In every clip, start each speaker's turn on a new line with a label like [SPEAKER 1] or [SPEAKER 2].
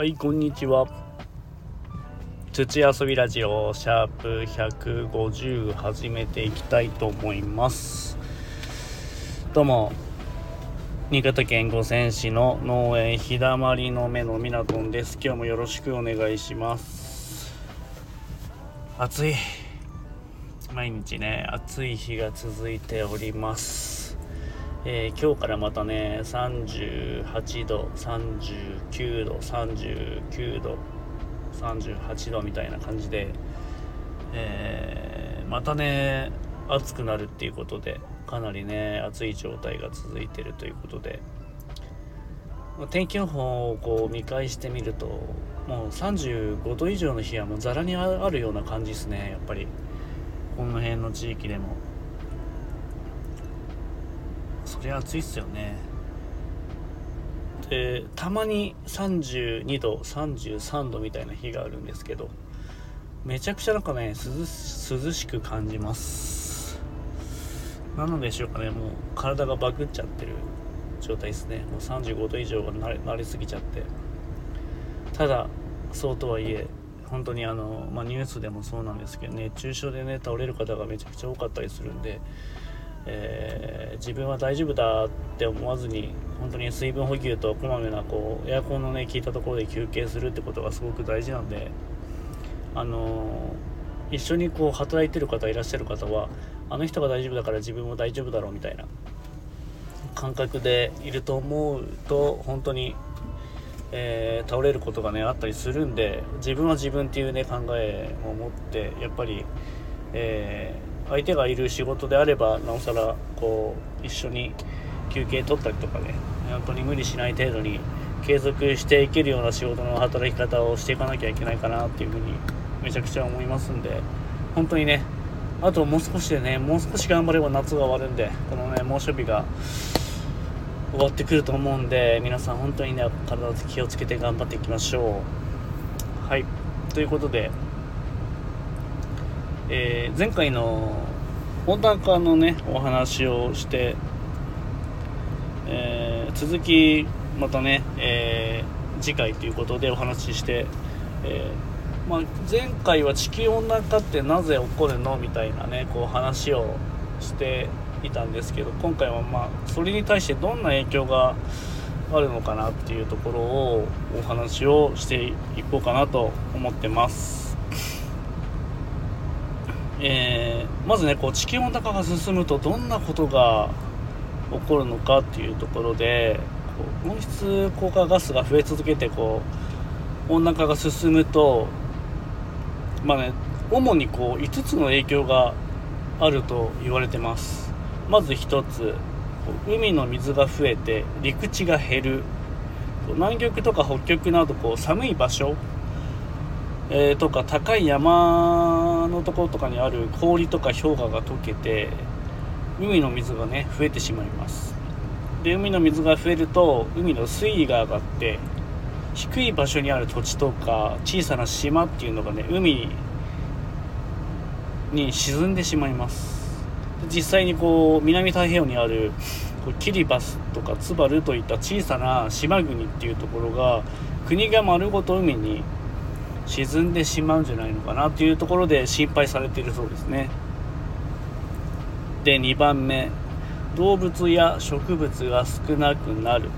[SPEAKER 1] はい、こんにちは。土遊びラジオ、シャープ150始めていきたいと思います。どうも、新潟県五泉市の農園日だまりの目のみなとんです。今日もよろしくお願いします。暑い。毎日ね、暑い日が続いております。えー今日からまたね38度39度39度38度みたいな感じで、えーまたね暑くなるっていうことでかなりね暑い状態が続いてるということで天気予報をこう見返してみるともう35度以上の日はもうざらにああるような感じですねやっぱりこの辺の地域でも。そりゃ暑いっすよね。でたまに32度33度みたいな日があるんですけどめちゃくちゃなんかね涼しく感じます。なのでしょうかねもう体がバグっちゃってる状態ですね。もう35度以上が慣れ慣れすぎちゃって。ただそうとはいえ本当にあの、まあ、ニュースでもそうなんですけど熱中症でね倒れる方がめちゃくちゃ多かったりするんでえー自分は大丈夫だって思わずに本当に水分補給とこまめなこうエアコンのね効いたところで休憩するってことがすごく大事なんであのー一緒にこう働いてる方いらっしゃる方はあの人が大丈夫だから自分も大丈夫だろうみたいな感覚でいると思うと本当に、えー倒れることがねあったりするんで自分は自分っていうね考えを持ってやっぱり、えー相手がいる仕事であればなおさらこう一緒に休憩取ったりとかね本当に無理しない程度に継続していけるような仕事の働き方をしていかなきゃいけないかなっていうふうにめちゃくちゃ思いますんで本当にねあともう少しでねもう少し頑張れば夏が終わるんでこのね猛暑日が終わってくると思うんで皆さん本当にね体気をつけて頑張っていきましょう。はい。ということでえー前回の温暖化のねお話をして、えー続きまたね、えー次回ということでお話しして、えまあ、前回は地球温暖化ってなぜ起こるのみたいなねこう話をしていたんですけど今回はまあそれに対してどんな影響があるのかなっていうところをお話をしていこうかなと思ってます。えーまずねこう地球温暖化が進むとどんなことが起こるのかっていうところでこう温室効果ガスが増え続けてこう温暖化が進むとまあね主にこう5つの影響があると言われてます。まず1つこう海の水が増えて陸地が減る。南極とか北極などこう寒い場所えーとか高い山のところとかにある氷とか氷河が溶けて海の水がね増えてしまいます。で海の水が増えると海の水位が上がって低い場所にある土地とか小さな島っていうのがね海に沈んでしまいます。実際にこう南太平洋にあるこうキリバスとかツバルといった小さな島国っていうところが国が丸ごと海に沈んでしまうんじゃないのかなっていうところで心配されているそうですね。で2番目。動物や植物が少なくなる。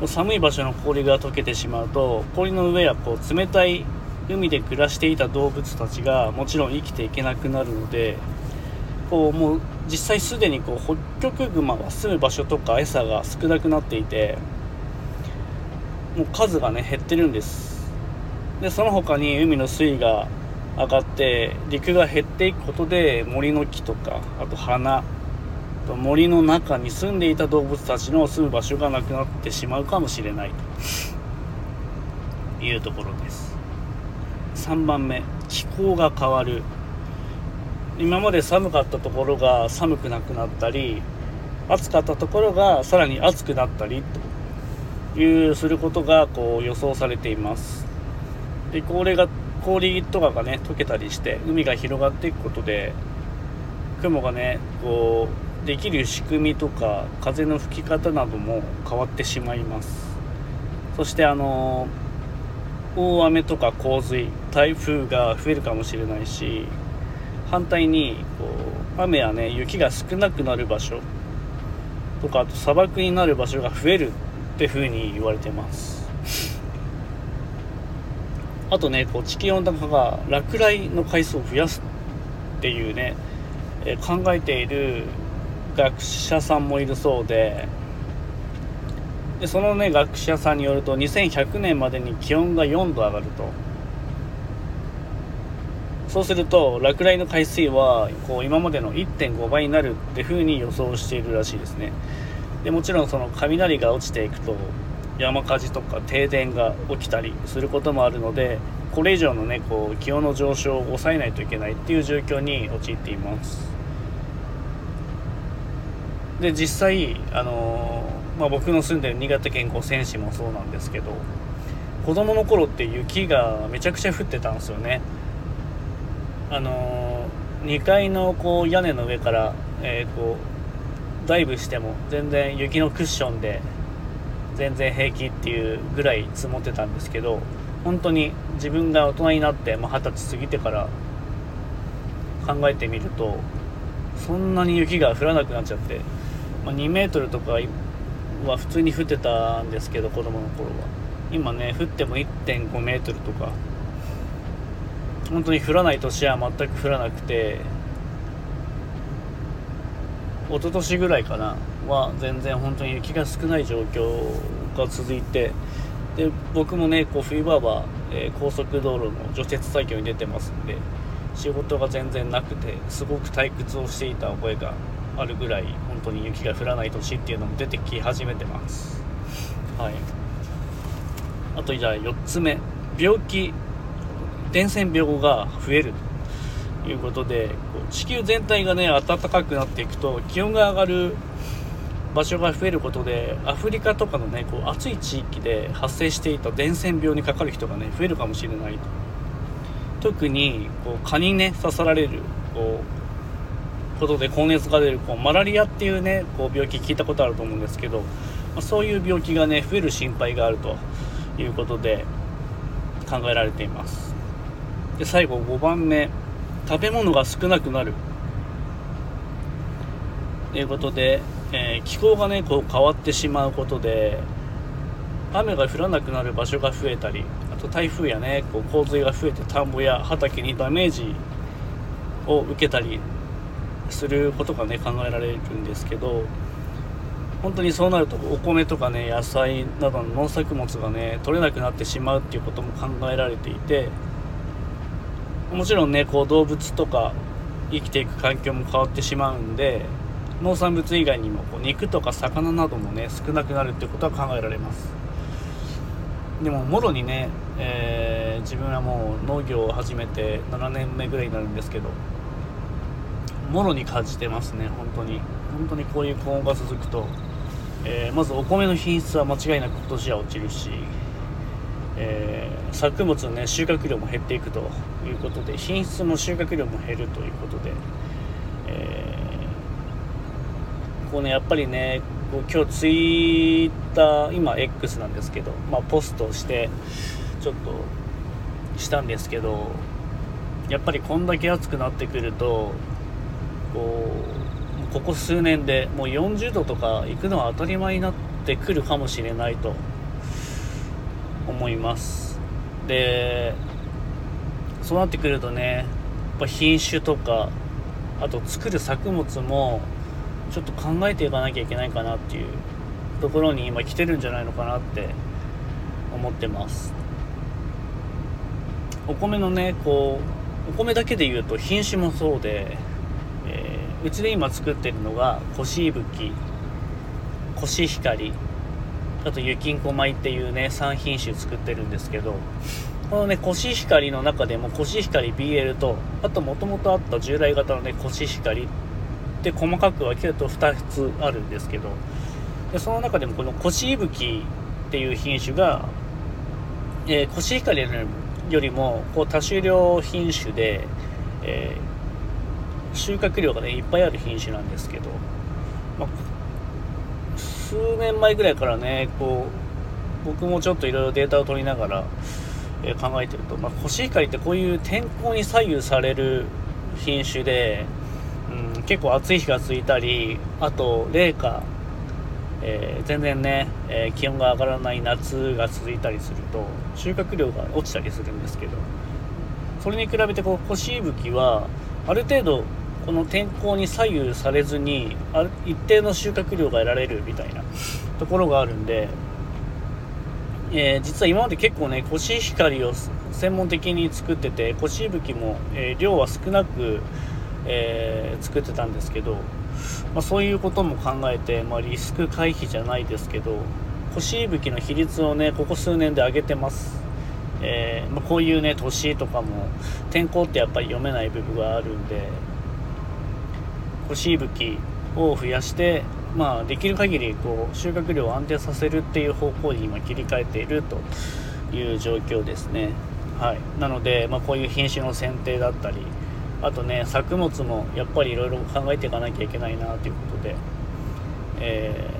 [SPEAKER 1] で寒い場所の氷が溶けてしまうと氷の上やこう冷たい海で暮らしていた動物たちがもちろん生きていけなくなるのでこうもう実際すでにこう北極熊は住む場所とか餌が少なくなっていてもう数がね減ってるんです。でその他に海の水位が上がって陸が減っていくことで森の木とかあと花あと森の中に住んでいた動物たちの住む場所がなくなってしまうかもしれないと。いうところです。3番目気候が変わる。今まで寒かったところが寒くなくなったり暑かったところがさらに暑くなったりというすることがこう予想されています。で氷が氷とかがね溶けたりして海が広がっていくことで雲がねこうできる仕組みとか風の吹き方なども変わってしまいます。そしてあの大雨とか洪水台風が増えるかもしれないし反対にこう雨やね雪が少なくなる場所とかあと砂漠になる場所が増えるって風に言われてます。あとねこう地球温暖化が落雷の回数を増やすっていうね、え考えている学者さんもいるそうででそのね学者さんによると2100年までに気温が4度上がると。そうすると落雷の回数はこう今までの1.5倍になるって風に予想しているらしいですね。でもちろんその雷が落ちていくと山火事とか停電が起きたりすることもあるのでこれ以上のねこう気温の上昇を抑えないといけないっていう状況に陥っています。で実際あのー、まあ、僕の住んでる新潟県五泉市もそうなんですけど子供の頃って雪がめちゃくちゃ降ってたんですよね。あのー、2階のこう屋根の上から、えー、こうダイブしても全然雪のクッションで全然平気っていうぐらい積もってたんですけど本当に自分が大人になって二十、まあ、歳過ぎてから考えてみるとそんなに雪が降らなくなっちゃって、まあ、2メートルとかは普通に降ってたんですけど子供の頃は。今ね降っても1.5メートルとか本当に降らない年は全く降らなくて一昨年ぐらいかなは全然本当に雪が少ない状況が続いてで僕もねこう冬場は、えー、高速道路の除雪作業に出てますんで仕事が全然なくてすごく退屈をしていた覚えがあるぐらい本当に雪が降らない年っていうのも出てき始めてます。はい。あとじゃあ4つ目。病気。伝染病が増えると。いうことでこう地球全体がね暖かくなっていくと気温が上がる場所が増えることでアフリカとかのねこう暑い地域で発生していた伝染病にかかる人がね増えるかもしれないと。特にこう蚊にね刺さられるこうことで高熱が出るこうマラリアっていうねこう病気聞いたことあると思うんですけど、まあ、そういう病気がね増える心配があるということで考えられています。で最後5番目。食べ物が少なくなる。ということでえー、気候がねこう変わってしまうことで雨が降らなくなる場所が増えたりあと台風やねこう洪水が増えて田んぼや畑にダメージを受けたりすることがね考えられるんですけど本当にそうなるとお米とかね野菜などの農作物がね取れなくなってしまうっていうことも考えられていてもちろんねこう動物とか生きていく環境も変わってしまうんで農産物以外にもこう肉とか魚などもね少なくなるってことは考えられます。でももろにね、えー、自分はもう農業を始めて7年目ぐらいになるんですけどもろに感じてますね本当に。本当にこういう高温が続くと、えー、まずお米の品質は間違いなく今年は落ちるし、えー、作物のね収穫量も減っていくということで品質も収穫量も減るということで、えーこうねやっぱりね今日ツイッター今 X なんですけど、まあ、ポストしてちょっとしたんですけどやっぱりこんだけ暑くなってくるとこうここ数年でもう40度とか行くのは当たり前になってくるかもしれないと思います。でそうなってくるとねやっぱ品種とかあと作る作物もちょっと考えていかなきゃいけないかなっていうところに今来てるんじゃないのかなって思ってます。お米のねこうお米だけで言うと品種もそうで、えー、うちで今作ってるのがコシイブキコシヒカリあと雪んこ米っていうね3品種作ってるんですけどこのねコシヒカリの中でもコシヒカリ BL とあともともとあった従来型のねコシヒカリって細かく分けると2つあるんですけどでその中でもこのコシイブキっていう品種が、えー、コシヒカリよりもこう多種量品種で、えー、収穫量がねいっぱいある品種なんですけど、まあ、数年前ぐらいからねこう僕もちょっといろいろデータを取りながら、え考えてると、まあ、コシヒカリってこういう天候に左右される品種で、結構暑い日が続いたりあと冷夏、えー、全然ね、えー、気温が上がらない夏が続いたりすると収穫量が落ちたりするんですけどそれに比べてこうコシヒブキはある程度この天候に左右されずにある一定の収穫量が得られるみたいなところがあるんで、えー、実は今まで結構ねコシヒカリを専門的に作っててコシヒブキも、えー、量は少なく、えー、作ってたんですけど、まあ、そういうことも考えて、まあ、リスク回避じゃないですけどコシヒブキの比率をねここ数年で上げてますえー、まあ、こういうね年とかも天候ってやっぱり読めない部分があるんで干しいぶきを増やして、まあ、できる限りこう収穫量を安定させるっていう方向に今切り替えているという状況ですね。はい、なので、まあ、こういう品種の選定だったりあとね作物もやっぱりいろいろ考えていかなきゃいけないなということで、え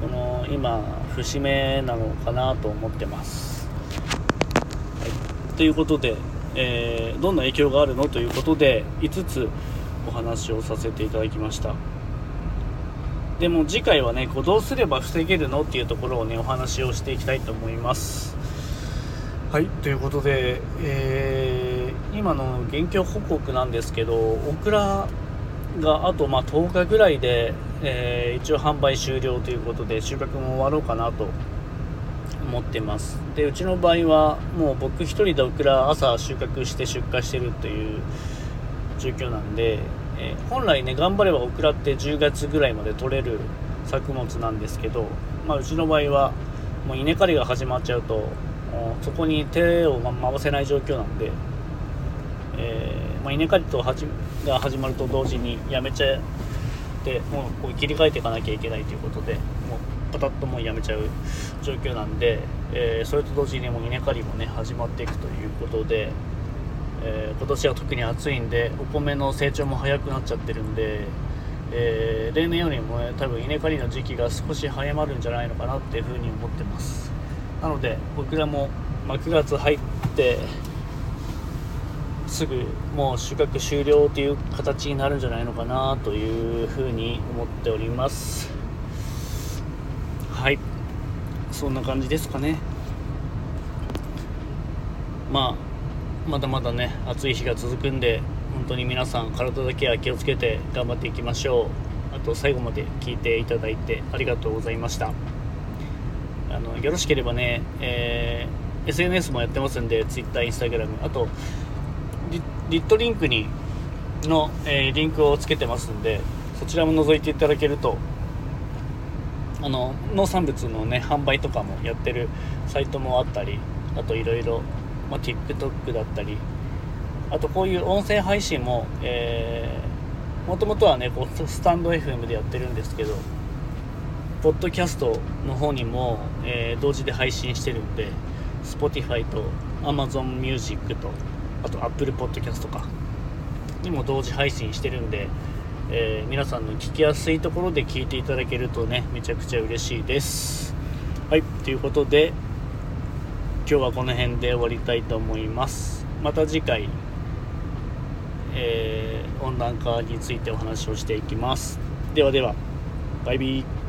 [SPEAKER 1] ー、この今節目なのかなと思ってます。はい、ということで、えー、どんな影響があるのということで5つお話をさせていただきました。でも次回はねこうどうすれば防げるのっていうところをねお話をしていきたいと思います。はい。ということで、えー、今の現況報告なんですけどオクラがあとま10日ぐらいで、えー、一応販売終了ということで収穫も終わろうかなと思ってます。でうちの場合はもう僕1人でオクラ朝収穫して出荷してるという状況なんで、えー、本来ね頑張ればオクラって10月ぐらいまで取れる作物なんですけど、まあ、うちの場合はもう稲刈りが始まっちゃうとそこに手を回せない状況なんで、まあ、稲刈りとはじが始まると同時にやめちゃってもうこう切り替えていかなきゃいけないということでもうパタッともうやめちゃう状況なんで、えー、それと同時にもう稲刈りもね始まっていくということで。えー、今年は特に暑いんでお米の成長も早くなっちゃってるんで、えー、例年よりも、ね、多分稲刈りの時期が少し早まるんじゃないのかなっていうふうに思ってますなので僕らも、ま、9月入ってすぐもう収穫終了という形になるんじゃないのかなというふうに思っております。はい。そんな感じですかね。まあまだまだね暑い日が続くんで本当に皆さん体だけは気をつけて頑張っていきましょう。あと最後まで聞いていただいてありがとうございました。あのよろしければね、えー、SNS もやってますんで Twitter、Instagram あとリットリンクにの、えー、リンクをつけてますんでそちらも覗いていただけるとあの農産物のね販売とかもやってるサイトもあったりあといろいろ、TikTok だったりあとこういう音声配信も、えもともとはねこうスタンド FM でやってるんですけどポッドキャストの方にも、えー、同時で配信してるんで Spotify と Amazon Music とあと Apple Podcast とかにも同時配信してるんで、えー、皆さんの聞きやすいところで聞いていただけるとねめちゃくちゃ嬉しいです。はいということで今日はこの辺で終わりたいと思います。また次回、えー、温暖化についてお話をしていきます。ではではバイビー。